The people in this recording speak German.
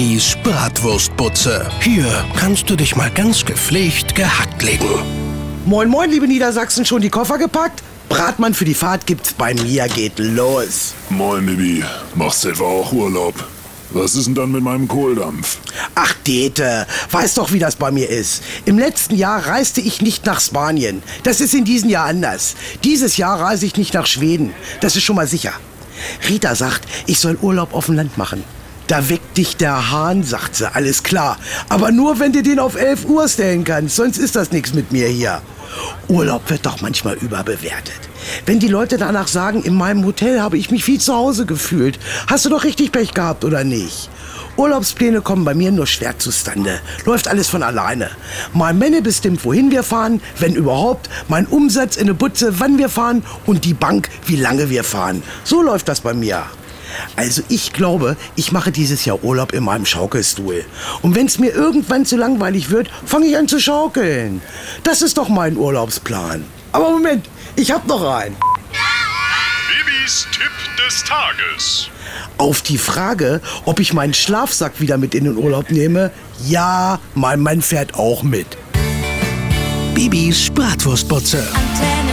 Bibis Bratwurstbutze. Hier kannst du dich mal ganz gepflegt gehackt legen. Moin, moin, liebe Niedersachsen, schon die Koffer gepackt? Bratmann für die Fahrt gibt's bei mir, geht los. Moin, Bibi. Machst etwa auch Urlaub? Was ist denn dann mit meinem Kohldampf? Ach, Dete, weiß doch, wie das bei mir ist. Im letzten Jahr reiste ich nicht nach Spanien. Das ist in diesem Jahr anders. Dieses Jahr reise ich nicht nach Schweden. Das ist schon mal sicher. Rita sagt, ich soll Urlaub auf dem Land machen. Da weckt dich der Hahn, sagt sie, alles klar. Aber nur, wenn du den auf 11 Uhr stellen kannst, sonst ist das nichts mit mir hier. Urlaub wird doch manchmal überbewertet. Wenn die Leute danach sagen, in meinem Hotel habe ich mich wie zu Hause gefühlt, hast du doch richtig Pech gehabt, oder nicht? Urlaubspläne kommen bei mir nur schwer zustande. Läuft alles von alleine. Mein Männer bestimmt, wohin wir fahren, wenn überhaupt, mein Umsatz in der Butze, wann wir fahren und die Bank, wie lange wir fahren. So läuft das bei mir. Also ich glaube, ich mache dieses Jahr Urlaub in meinem Schaukelstuhl. Und wenn es mir irgendwann zu langweilig wird, fange ich an zu schaukeln. Das ist doch mein Urlaubsplan. Aber Moment, ich hab noch einen. Bibis Tipp des Tages. Auf die Frage, ob ich meinen Schlafsack wieder mit in den Urlaub nehme, ja, mein Mann fährt auch mit. Bibis Bratwurstbutze. Antenne